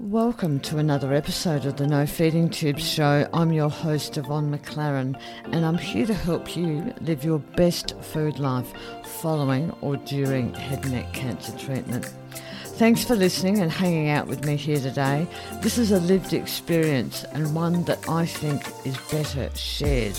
Welcome to another episode of the No Feeding Tubes Show. I'm your host, Yvonne McClaren, and I'm here to help you live your best food life following or during head and neck cancer treatment. Thanks for listening and hanging out with me here today. This is a lived experience and one that I think is better shared.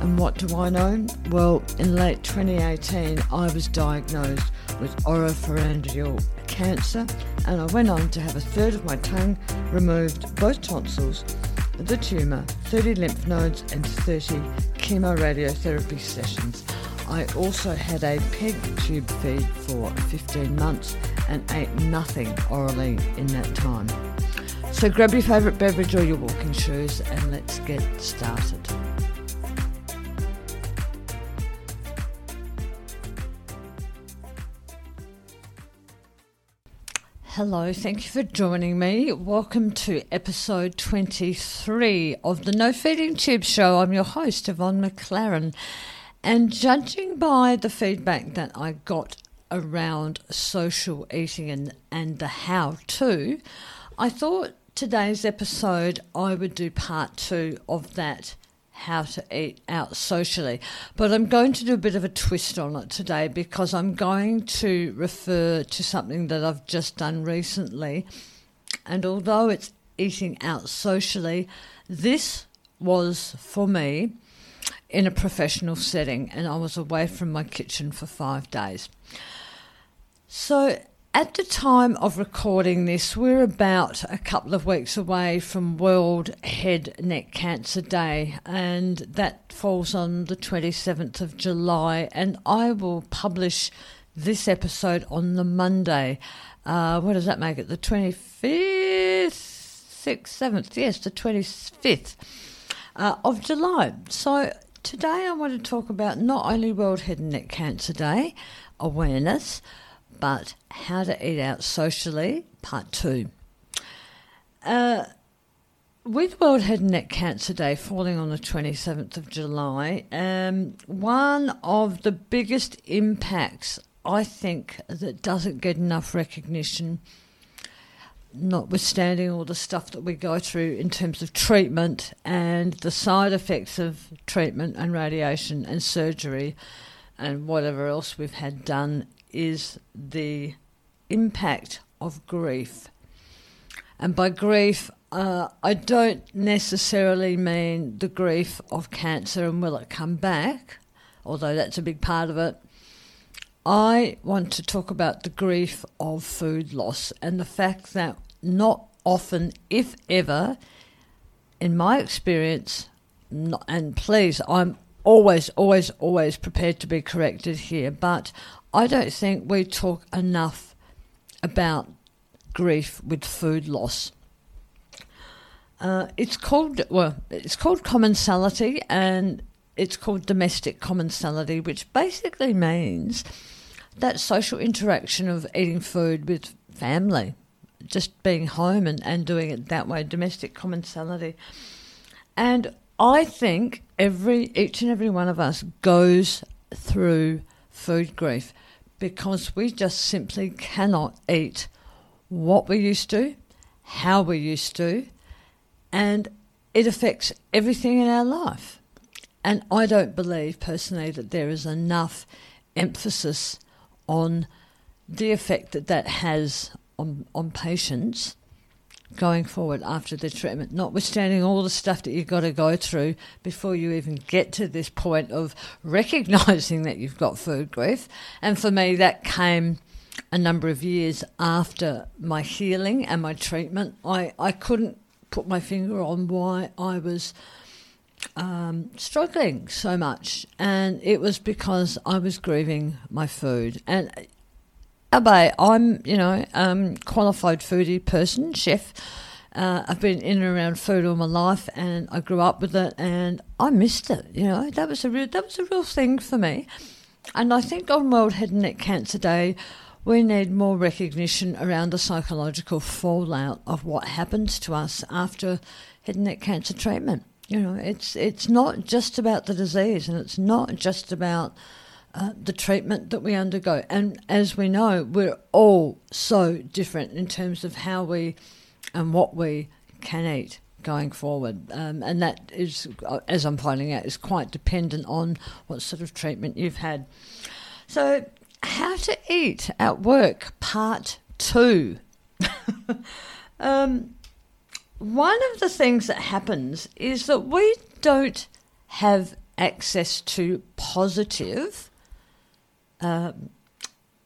And what do I know? Well, in late 2018, I was diagnosed with oropharyngeal cancer, and I went on to have a third of my tongue removed, both tonsils, the tumour, 30 lymph nodes, and 30 chemoradiotherapy sessions. I also had a peg tube feed for 15 months and ate nothing orally in that time. So grab your favourite beverage or your walking shoes and let's get started. Hello, thank you for joining me. Welcome to episode 23 of the No Feeding Tube Show. I'm your host, Yvonne McClaren. And judging by the feedback that I got around social eating and, and the how to, I thought today's episode I would do part two of that how to eat out socially. But I'm going to do a bit of a twist on it today because I'm going to refer to something that I've just done recently. And although it's eating out socially, this was for me in a professional setting, and I was away from my kitchen for five days. So, at the time of recording this, we're about a couple of weeks away from World Head Neck Cancer Day, and that falls on the 27th of July. And I will publish this episode on the Monday. Uh, what does that make it? The 25th, 6th, 7th? Yes, the 25th uh, of July. So today I want to talk about not only World Head and Neck Cancer Day awareness but How to Eat Out Socially, Part 2. Uh, with World Head and Neck Cancer Day falling on the 27th of July, um, one of the biggest impacts I think that doesn't get enough recognition, notwithstanding all the stuff that we go through in terms of treatment and the side effects of treatment and radiation and surgery and whatever else we've had done, is the impact of grief. And by grief, uh, I don't necessarily mean the grief of cancer and will it come back, although that's a big part of it. I want to talk about the grief of food loss and the fact that not often, if ever, in my experience, not, and please, I'm always, always, always prepared to be corrected here, but I don't think we talk enough about grief with food loss. Uh, it's called well, it's called commensality, and it's called domestic commensality, which basically means that social interaction of eating food with family, just being home and, and doing it that way, domestic commensality. And I think every each and every one of us goes through food grief because we just simply cannot eat what we used to, how we used to, and it affects everything in our life. And I don't believe personally that there is enough emphasis on the effect that that has on, on patients going forward after the treatment, notwithstanding all the stuff that you've got to go through before you even get to this point of recognizing that you've got food grief. And for me, that came a number of years after my healing and my treatment. I, I couldn't put my finger on why I was um, struggling so much, and it was because I was grieving my food. And Abe, I'm, you know, um, qualified foodie person, chef. Uh, I've been in and around food all my life, and I grew up with it, and I missed it. You know, that was a real that was a real thing for me. And I think on World Head and Neck Cancer Day, we need more recognition around the psychological fallout of what happens to us after head and neck cancer treatment. You know, it's it's not just about the disease, and it's not just about uh, the treatment that we undergo. And as we know, we're all so different in terms of how we and what we can eat going forward. Um, and that is, as I'm finding out, is quite dependent on what sort of treatment you've had. So, how to eat at work, part two. um, one of the things that happens is that we don't have access to positive um,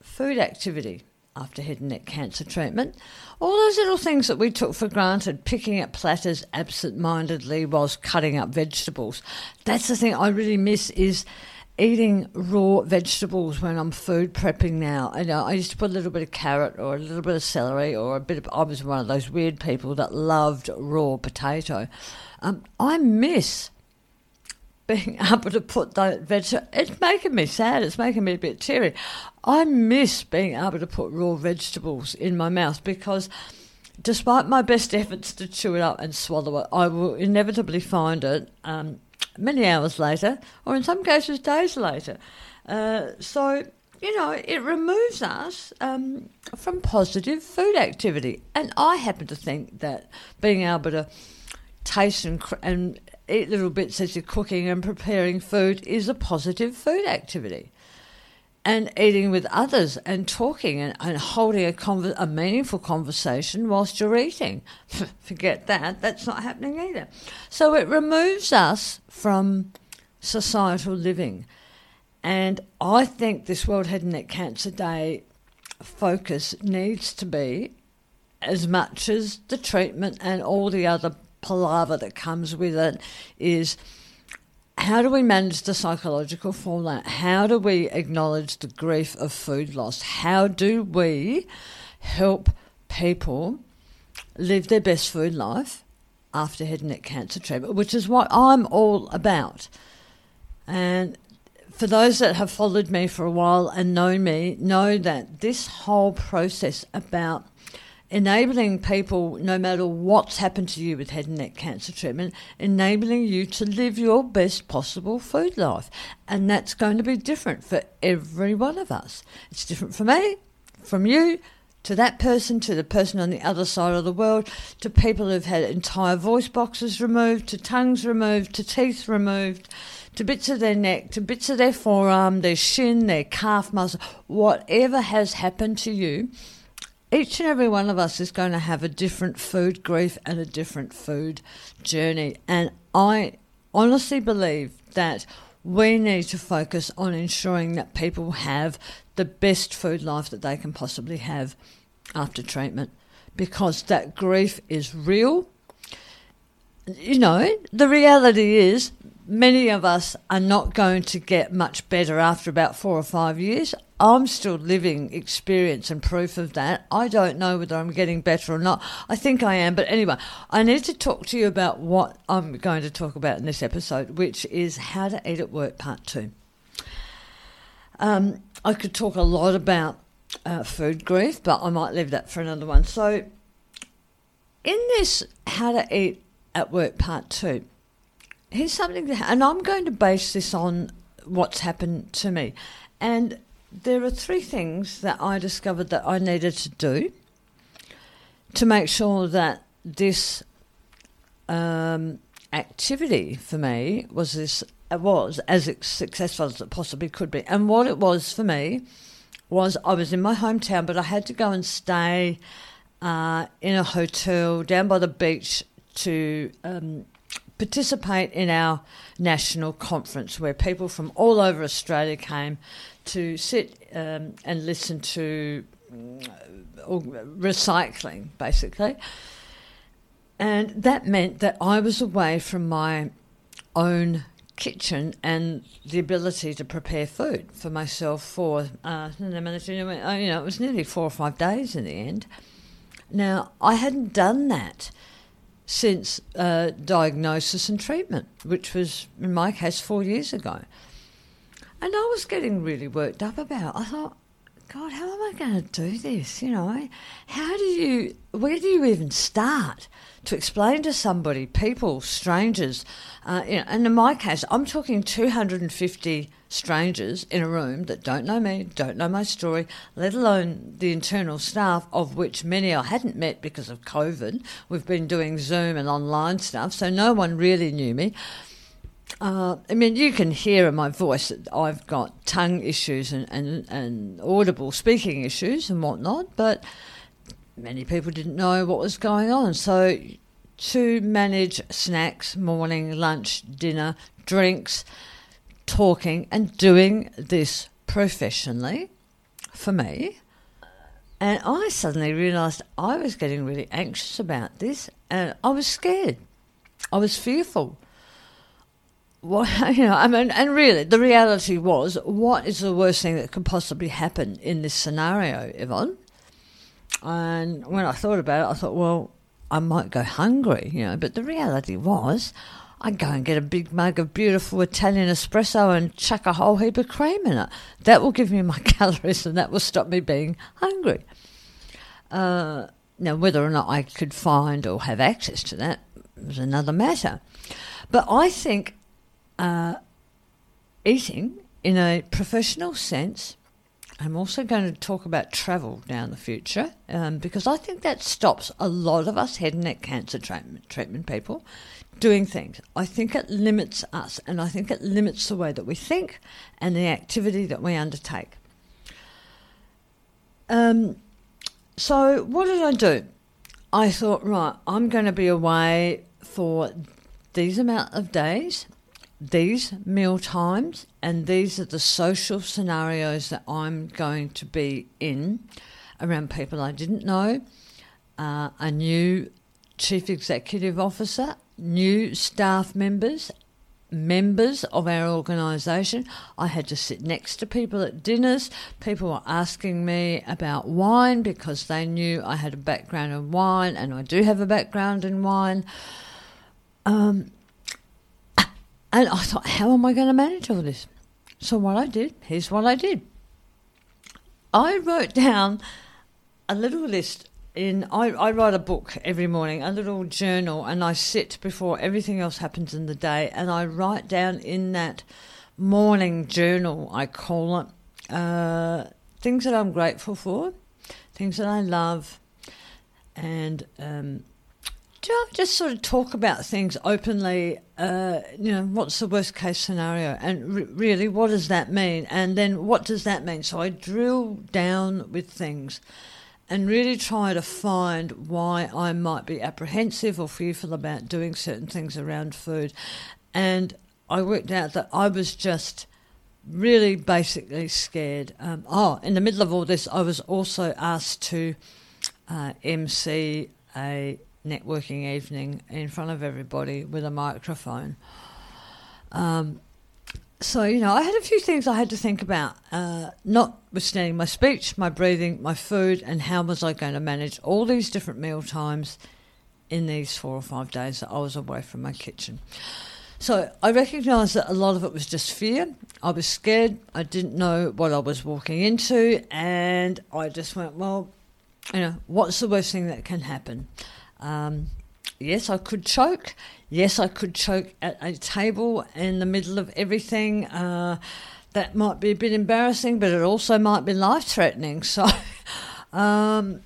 food activity after head and neck cancer treatment. All those little things that we took for granted, picking up platters absent-mindedly whilst cutting up vegetables. That's the thing I really miss is eating raw vegetables when I'm food prepping now. I know I used to put a little bit of carrot or a little bit of celery or a bit of. I was one of those weird people that loved raw potato. Um, I miss being able to put that vegetable. It's making me sad. It's making me a bit teary. I miss being able to put raw vegetables in my mouth because, despite my best efforts to chew it up and swallow it, I will inevitably find it um, many hours later, or in some cases days later. Uh, so you know, it removes us um, from positive food activity. And I happen to think that being able to taste and, and eat little bits as you're cooking and preparing food is a positive food activity. And eating with others and talking and, and holding a, conver- a meaningful conversation whilst you're eating. Forget that, that's not happening either. So it removes us from societal living. And I think this World Head and Neck Cancer Day focus needs to be as much as the treatment and all the other palaver that comes with it is how do we manage the psychological fallout? How do we acknowledge the grief of food loss? How do we help people live their best food life after head and neck cancer treatment, which is what I'm all about. And for those that have followed me for a while and know me, know that this whole process about enabling people, no matter what's happened to you with head and neck cancer treatment, enabling you to live your best possible food life. And that's going to be different for every one of us. It's different for me, from you, to that person, to the person on the other side of the world, to people who've had entire voice boxes removed, to tongues removed, to teeth removed, to bits of their neck, to bits of their forearm, their shin, their calf muscle, whatever has happened to you each and every one of us is going to have a different food grief and a different food journey. And I honestly believe that we need to focus on ensuring that people have the best food life that they can possibly have after treatment because that grief is real. You know, the reality is many of us are not going to get much better after about four or five years. I'm still living experience and proof of that. I don't know whether I'm getting better or not. I think I am. But anyway, I need to talk to you about what I'm going to talk about in this episode, which is how to eat at work part two. Um, I could talk a lot about uh, food grief, but I might leave that for another one. So, in this how to eat at work part two, here's something, that, and I'm going to base this on what's happened to me. And there are three things that I discovered that I needed to do to make sure that this um, activity for me was this was as successful as it possibly could be. And what it was for me was I was in my hometown, but I had to go and stay uh, in a hotel down by the beach to um, participate in our national conference where people from all over Australia came to sit um, and listen to uh, recycling, basically. And that meant that I was away from my own kitchen and the ability to prepare food for myself for, uh, you know, it was nearly four or five days in the end. Now, I hadn't done that since uh, diagnosis and treatment, which was, in my case, four years ago. And I was getting really worked up about. I thought, God, how am I going to do this? You know, how do you, where do you even start to explain to somebody, people, strangers, uh, you know, and in my case, I'm talking 250 strangers in a room that don't know me, don't know my story, let alone the internal staff, of which many I hadn't met because of COVID. We've been doing Zoom and online stuff, so no one really knew me. Uh, I mean, you can hear in my voice that I've got tongue issues and, and, and audible speaking issues and whatnot, but many people didn't know what was going on. So, to manage snacks, morning, lunch, dinner, drinks, talking, and doing this professionally for me. And I suddenly realised I was getting really anxious about this and I was scared. I was fearful. What, you know, I mean, and really, the reality was, what is the worst thing that could possibly happen in this scenario, Yvonne? And when I thought about it, I thought, well, I might go hungry, you know. But the reality was, I'd go and get a big mug of beautiful Italian espresso and chuck a whole heap of cream in it. That will give me my calories and that will stop me being hungry. Uh, now, whether or not I could find or have access to that was another matter. But I think uh, eating in a professional sense I'm also going to talk about travel down the future um, because I think that stops a lot of us head and neck cancer treatment, treatment people doing things. I think it limits us and I think it limits the way that we think and the activity that we undertake. Um, so, what did I do? I thought, right, I'm going to be away for these amount of days these meal times, and these are the social scenarios that I'm going to be in around people I didn't know, uh, a new chief executive officer, new staff members, members of our organisation. I had to sit next to people at dinners. People were asking me about wine because they knew I had a background in wine, and I do have a background in wine. Um, and I thought, how am I going to manage all this? So, what I did, here's what I did I wrote down a little list. In, I, I write a book every morning, a little journal, and I sit before everything else happens in the day, and I write down in that morning journal, I call it, uh, things that I'm grateful for, things that I love, and um, just sort of talk about things openly. Uh, you know, what's the worst case scenario, and re- really, what does that mean? And then, what does that mean? So I drill down with things, and really try to find why I might be apprehensive or fearful about doing certain things around food, and I worked out that I was just really basically scared. Um, oh, in the middle of all this, I was also asked to uh, MC a networking evening in front of everybody with a microphone. Um, so, you know, I had a few things I had to think about, uh, notwithstanding my speech, my breathing, my food, and how was I going to manage all these different meal times in these four or five days that I was away from my kitchen. So I recognised that a lot of it was just fear. I was scared. I didn't know what I was walking into, and I just went, well, you know, what's the worst thing that can happen? Um, yes, I could choke. Yes, I could choke at a table in the middle of everything. Uh, that might be a bit embarrassing, but it also might be life threatening. So, um,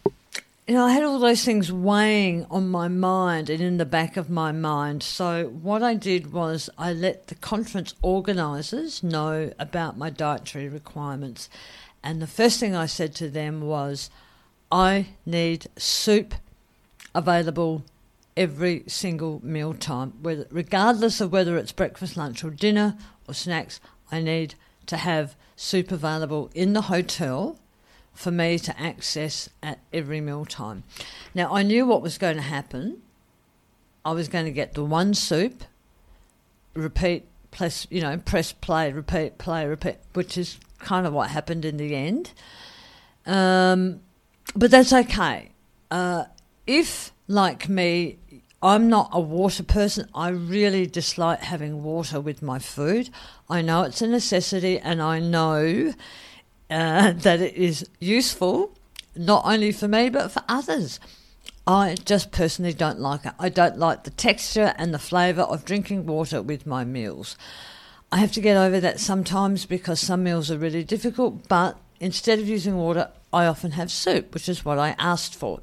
you know, I had all those things weighing on my mind and in the back of my mind. So, what I did was I let the conference organisers know about my dietary requirements. And the first thing I said to them was, I need soup available every single meal time, whether, regardless of whether it's breakfast, lunch, or dinner or snacks. I need to have soup available in the hotel for me to access at every meal time. Now, I knew what was going to happen. I was going to get the one soup, repeat, press, you know, press play, repeat, play, repeat, which is kind of what happened in the end. Um, but that's okay. Uh, if, like me, I'm not a water person, I really dislike having water with my food. I know it's a necessity and I know uh, that it is useful, not only for me, but for others. I just personally don't like it. I don't like the texture and the flavour of drinking water with my meals. I have to get over that sometimes because some meals are really difficult, but instead of using water, I often have soup, which is what I asked for.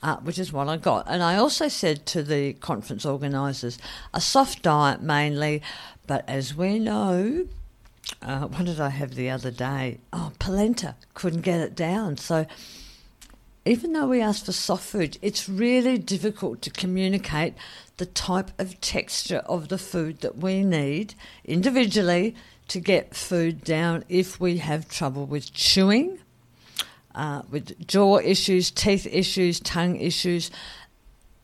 Uh, which is what I got. And I also said to the conference organisers, a soft diet mainly, but as we know, uh, what did I have the other day? Oh, polenta. Couldn't get it down. So even though we ask for soft food, it's really difficult to communicate the type of texture of the food that we need individually to get food down if we have trouble with chewing, uh, with jaw issues, teeth issues, tongue issues,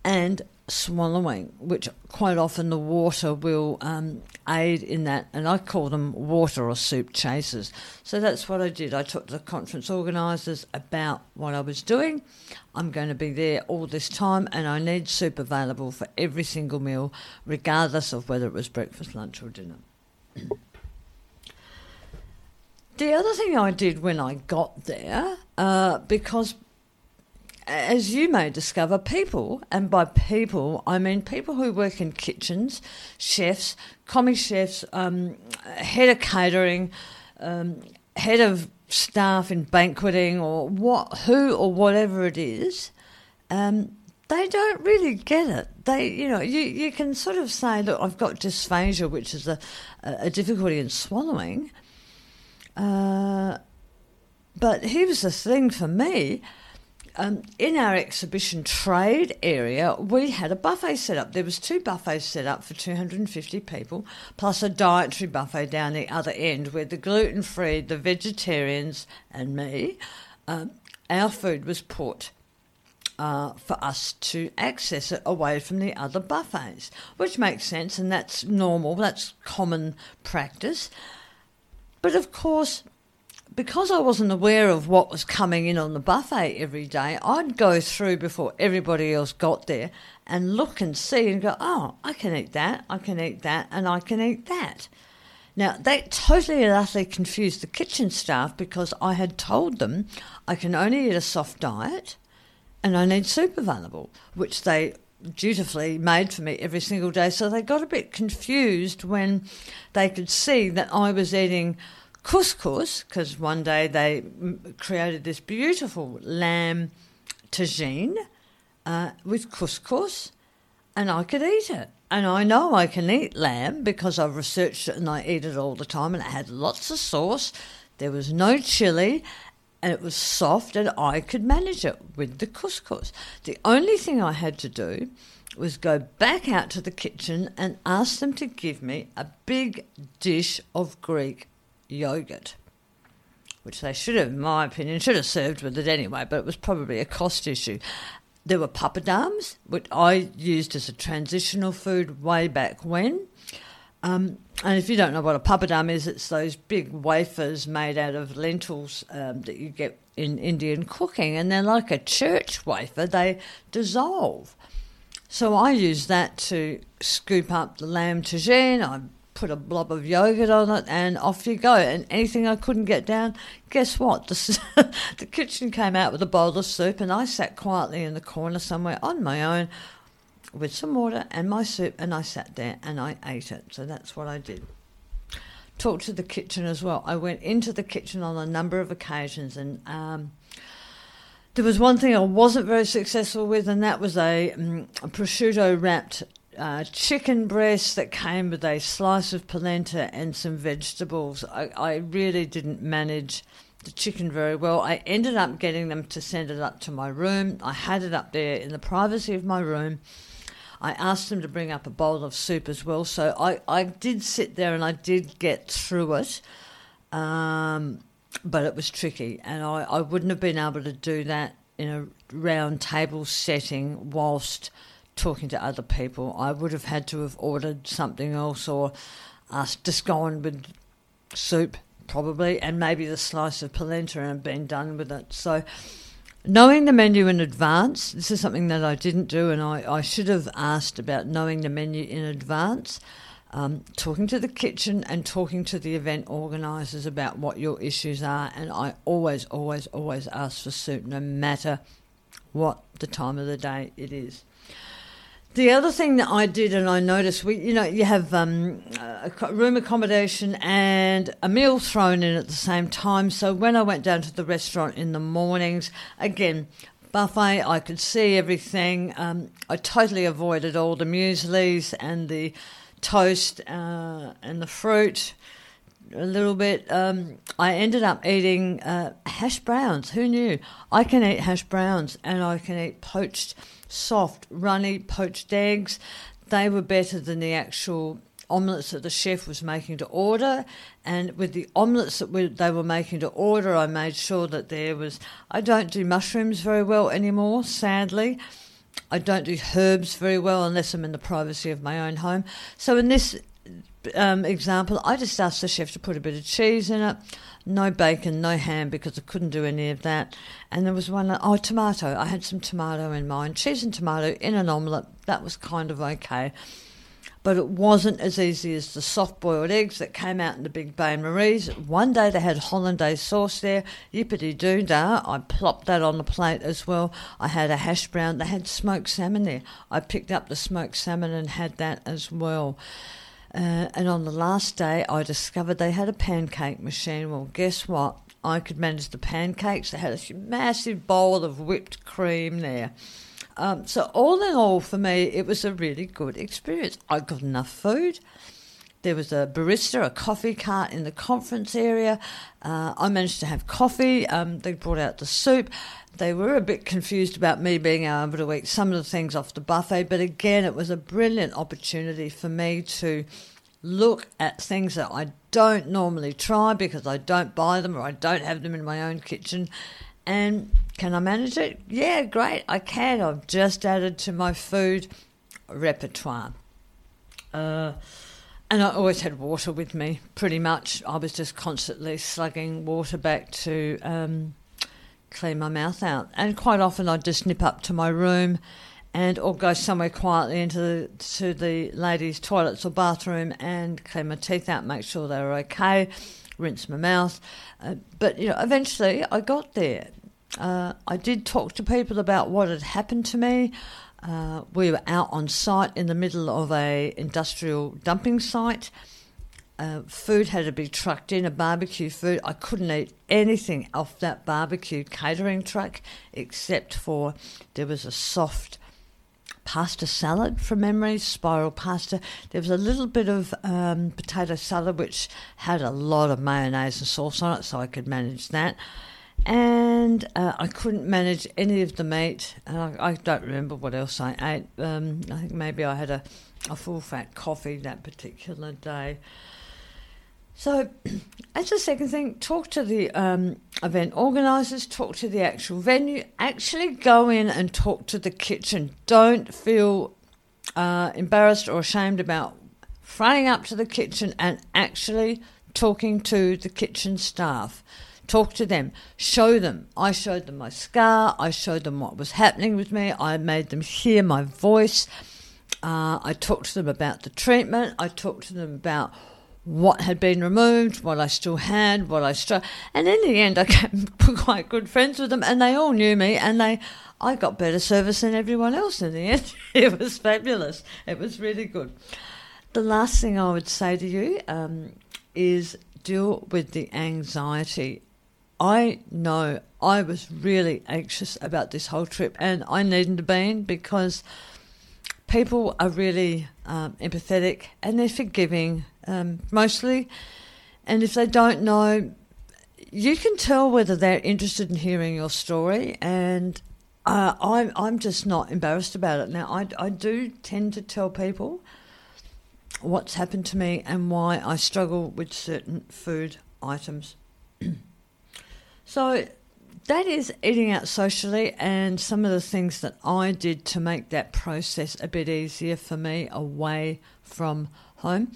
and swallowing, which quite often the water will um, aid in that. And I call them water or soup chasers. So that's what I did. I talked to the conference organisers about what I was doing. I'm going to be there all this time, and I need soup available for every single meal, regardless of whether it was breakfast, lunch, or dinner. The other thing I did when I got there, uh, because as you may discover, people, and by people, I mean people who work in kitchens, chefs, commis chefs, um, head of catering, um, head of staff in banqueting, or what, who, or whatever it is, um, they don't really get it. They, you know, you, you can sort of say, look, I've got dysphagia, which is a, a difficulty in swallowing. Uh, but here's the thing for me um, in our exhibition trade area, we had a buffet set up. There was two buffets set up for 250 people, plus a dietary buffet down the other end where the gluten-free, the vegetarians, and me, um, our food was put. Uh, for us to access it away from the other buffets, which makes sense and that's normal, that's common practice. But of course, because I wasn't aware of what was coming in on the buffet every day, I'd go through before everybody else got there and look and see and go, oh, I can eat that, I can eat that, and I can eat that. Now, that totally and utterly confused the kitchen staff because I had told them I can only eat a soft diet and I need soup available, which they dutifully made for me every single day. So they got a bit confused when they could see that I was eating couscous because one day they created this beautiful lamb tagine uh, with couscous, and I could eat it. And I know I can eat lamb because I've researched it and I eat it all the time. And it had lots of sauce. There was no chili, and it was soft, and I could manage it with the couscous. The only thing I had to do was go back out to the kitchen and ask them to give me a big dish of Greek yogurt, which they should have, in my opinion, should have served with it anyway, but it was probably a cost issue. There were papadums, which I used as a transitional food way back when. Um, and if you don't know what a papadum is, it's those big wafers made out of lentils um, that you get in Indian cooking, and they're like a church wafer, they dissolve. So I use that to scoop up the lamb tagine. I put a blob of yogurt on it, and off you go. And anything I couldn't get down, guess what? The, the kitchen came out with a bowl of soup, and I sat quietly in the corner somewhere on my own with some water and my soup, and I sat there and I ate it. So that's what I did. Talked to the kitchen as well. I went into the kitchen on a number of occasions, and um, there was one thing I wasn't very successful with, and that was a, um, a prosciutto wrapped uh, chicken breast that came with a slice of polenta and some vegetables. I, I really didn't manage the chicken very well. I ended up getting them to send it up to my room. I had it up there in the privacy of my room. I asked them to bring up a bowl of soup as well. So I, I did sit there and I did get through it. Um, but it was tricky, and I, I wouldn't have been able to do that in a round table setting whilst talking to other people. I would have had to have ordered something else or asked, just gone with soup probably and maybe the slice of polenta and been done with it. So knowing the menu in advance, this is something that I didn't do and I, I should have asked about knowing the menu in advance. Um, talking to the kitchen and talking to the event organisers about what your issues are. And I always, always, always ask for soup, no matter what the time of the day it is. The other thing that I did, and I noticed, we, you know, you have um, room accommodation and a meal thrown in at the same time. So when I went down to the restaurant in the mornings, again, buffet, I could see everything. Um, I totally avoided all the mueslis and the toast uh, and the fruit a little bit. Um, I ended up eating uh, hash browns. Who knew? I can eat hash browns and I can eat poached soft, runny poached eggs. They were better than the actual omelets that the chef was making to order. And with the omelets that we, they were making to order, I made sure that there was. I don't do mushrooms very well anymore, sadly. I don't do herbs very well unless I'm in the privacy of my own home. So in this um, example, I just asked the chef to put a bit of cheese in it no bacon, no ham because I couldn't do any of that. And there was one, oh, tomato. I had some tomato in mine, cheese and tomato in an omelette. That was kind of okay. But it wasn't as easy as the soft boiled eggs that came out in the big bain maries. One day they had hollandaise sauce there, yippity doo dah. I plopped that on the plate as well. I had a hash brown. They had smoked salmon there. I picked up the smoked salmon and had that as well. Uh, and on the last day, I discovered they had a pancake machine. Well, guess what? I could manage the pancakes. They had a massive bowl of whipped cream there. Um, so, all in all, for me, it was a really good experience. I got enough food. There was a barista, a coffee cart in the conference area. Uh, I managed to have coffee. Um, they brought out the soup. They were a bit confused about me being able to eat some of the things off the buffet, but again, it was a brilliant opportunity for me to look at things that I don't normally try because I don't buy them or I don't have them in my own kitchen. And can I manage it? Yeah, great, I can. I've just added to my food repertoire. Uh, and I always had water with me, pretty much. I was just constantly slugging water back to um, clean my mouth out. And quite often I'd just nip up to my room and or go somewhere quietly into the, to the ladies' toilets or bathroom and clean my teeth out, make sure they were okay, rinse my mouth. Uh, but you know, eventually I got there. Uh, I did talk to people about what had happened to me. Uh, we were out on site in the middle of a industrial dumping site. Uh, food had to be trucked in, a barbecue food. I couldn't eat anything off that barbecue catering truck except for there was a soft pasta salad from memory, spiral pasta. There was a little bit of um, potato salad which had a lot of mayonnaise and sauce on it, so I could manage that and uh, I couldn't manage any of the meat. And I, I don't remember what else I ate. Um, I think maybe I had a, a full fat coffee that particular day. So, as a second thing, talk to the um, event organisers, talk to the actual venue, actually go in and talk to the kitchen. Don't feel uh, embarrassed or ashamed about fronting up to the kitchen and actually talking to the kitchen staff talk to them, show them. I showed them my scar, I showed them what was happening with me, I made them hear my voice. Uh, I talked to them about the treatment, I talked to them about what had been removed, what I still had, what I still, and in the end, I became quite good friends with them, and they all knew me, and they, I got better service than everyone else in the end. it was fabulous. It was really good. The last thing I would say to you um, is deal with the anxiety I know I was really anxious about this whole trip, and I needn't have been because people are really um, empathetic and they're forgiving um, mostly. And if they don't know, you can tell whether they're interested in hearing your story. And uh, I'm I'm just not embarrassed about it now. I I do tend to tell people what's happened to me and why I struggle with certain food items. So that is eating out socially and some of the things that I did to make that process a bit easier for me away from home.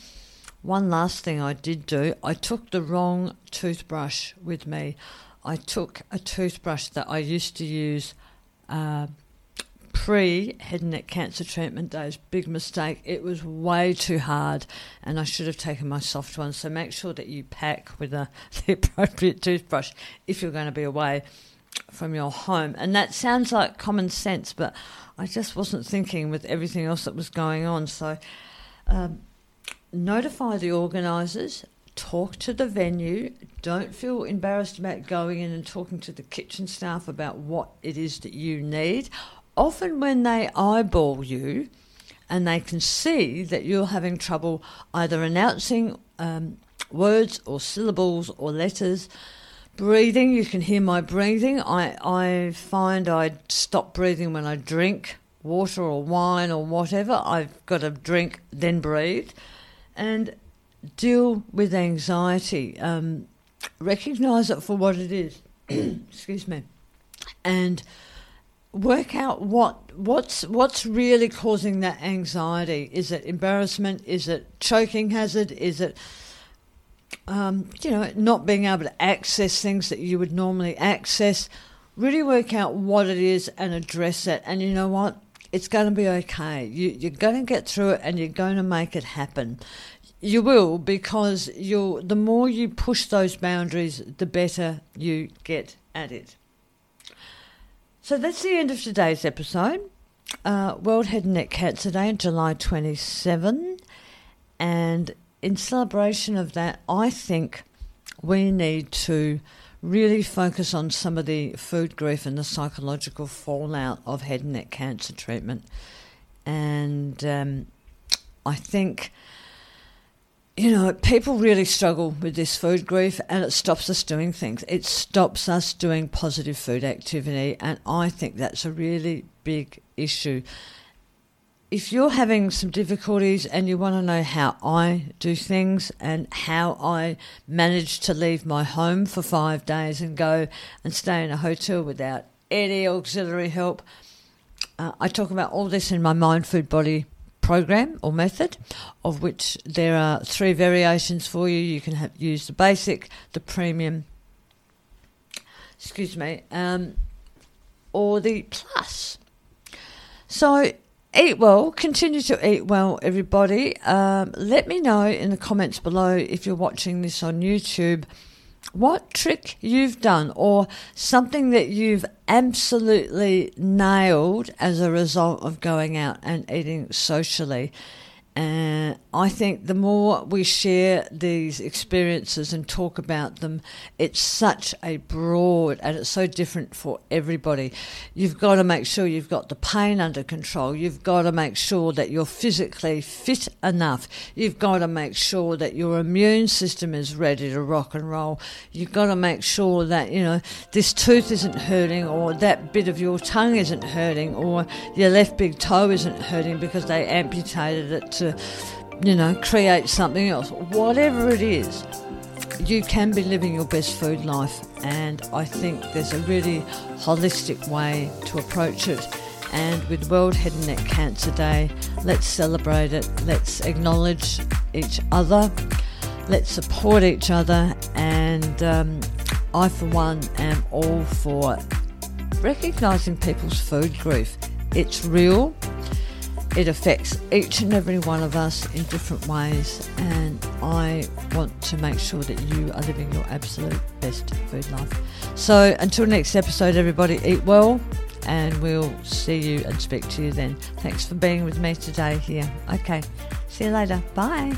One last thing I did do, I took the wrong toothbrush with me. I took a toothbrush that I used to use uh, pre head and neck cancer treatment days. Big mistake. It was way too hard, and I should have taken my soft one. So make sure that you pack with a, the appropriate toothbrush if you're going to be away. from your home. And that sounds like common sense, but I just wasn't thinking with everything else that was going on. So um, notify the organisers, talk to the venue, don't feel embarrassed about going in and talking to the kitchen staff about what it is that you need. Often, when they eyeball you and they can see that you're having trouble either announcing um, words or syllables or letters, breathing, you can hear my breathing. I, I find I stop breathing when I drink water or wine or whatever. I've got to drink, then breathe. And deal with anxiety. Um, recognize it for what it is. Excuse me. And work out what what's what's really causing that anxiety. Is it embarrassment? Is it choking hazard? Is it um, you know not being able to access things that you would normally access? Really work out what it is and address it. And you know what? It's going to be okay. You, you're going to get through it, and you're going to make it happen. You will because you the more you push those boundaries, the better you get at it. So that's the end of today's episode. Uh, World Head and Neck Cancer Day, July 27. And in celebration of that, I think we need to really focus on some of the food grief and the psychological fallout of head and neck cancer treatment. And um, I think you know, people really struggle with this food grief and it stops us doing things. It stops us doing positive food activity, and I think that's a really big issue. If you're having some difficulties and you want to know how I do things and how I manage to leave my home for five days and go and stay in a hotel without any auxiliary help, uh, I talk about all this in my Mind Food Body program or method, of which there are three variations for you. You can have, use the basic, the premium, excuse me, um, or the plus. So eat well, continue to eat well, everybody. Um, let me know in the comments below if you're watching this on YouTube what trick you've done or something that you've absolutely nailed as a result of going out and eating socially. And I think the more we share these experiences and talk about them, it's such a broad and it's so different for everybody. You've got to make sure you've got the pain under control. You've got to make sure that you're physically fit enough. You've got to make sure that your immune system is ready to rock and roll. You've got to make sure that, you know, this tooth isn't hurting or that bit of your tongue isn't hurting or your left big toe isn't hurting because they amputated it to you know, create something else. Whatever it is, you can be living your best food life. And I think there's a really holistic way to approach it. And with World Head and Neck Cancer Day, let's celebrate it. Let's acknowledge each other. Let's support each other. And um, I, for one, am all for recognising people's food grief. It's real it affects each and every one of us in different ways, and I want to make sure that you are living your absolute best food life. So, until next episode, everybody, eat well, and we'll see you and speak to you then. Thanks for being with me today here. Okay, see you later. Bye.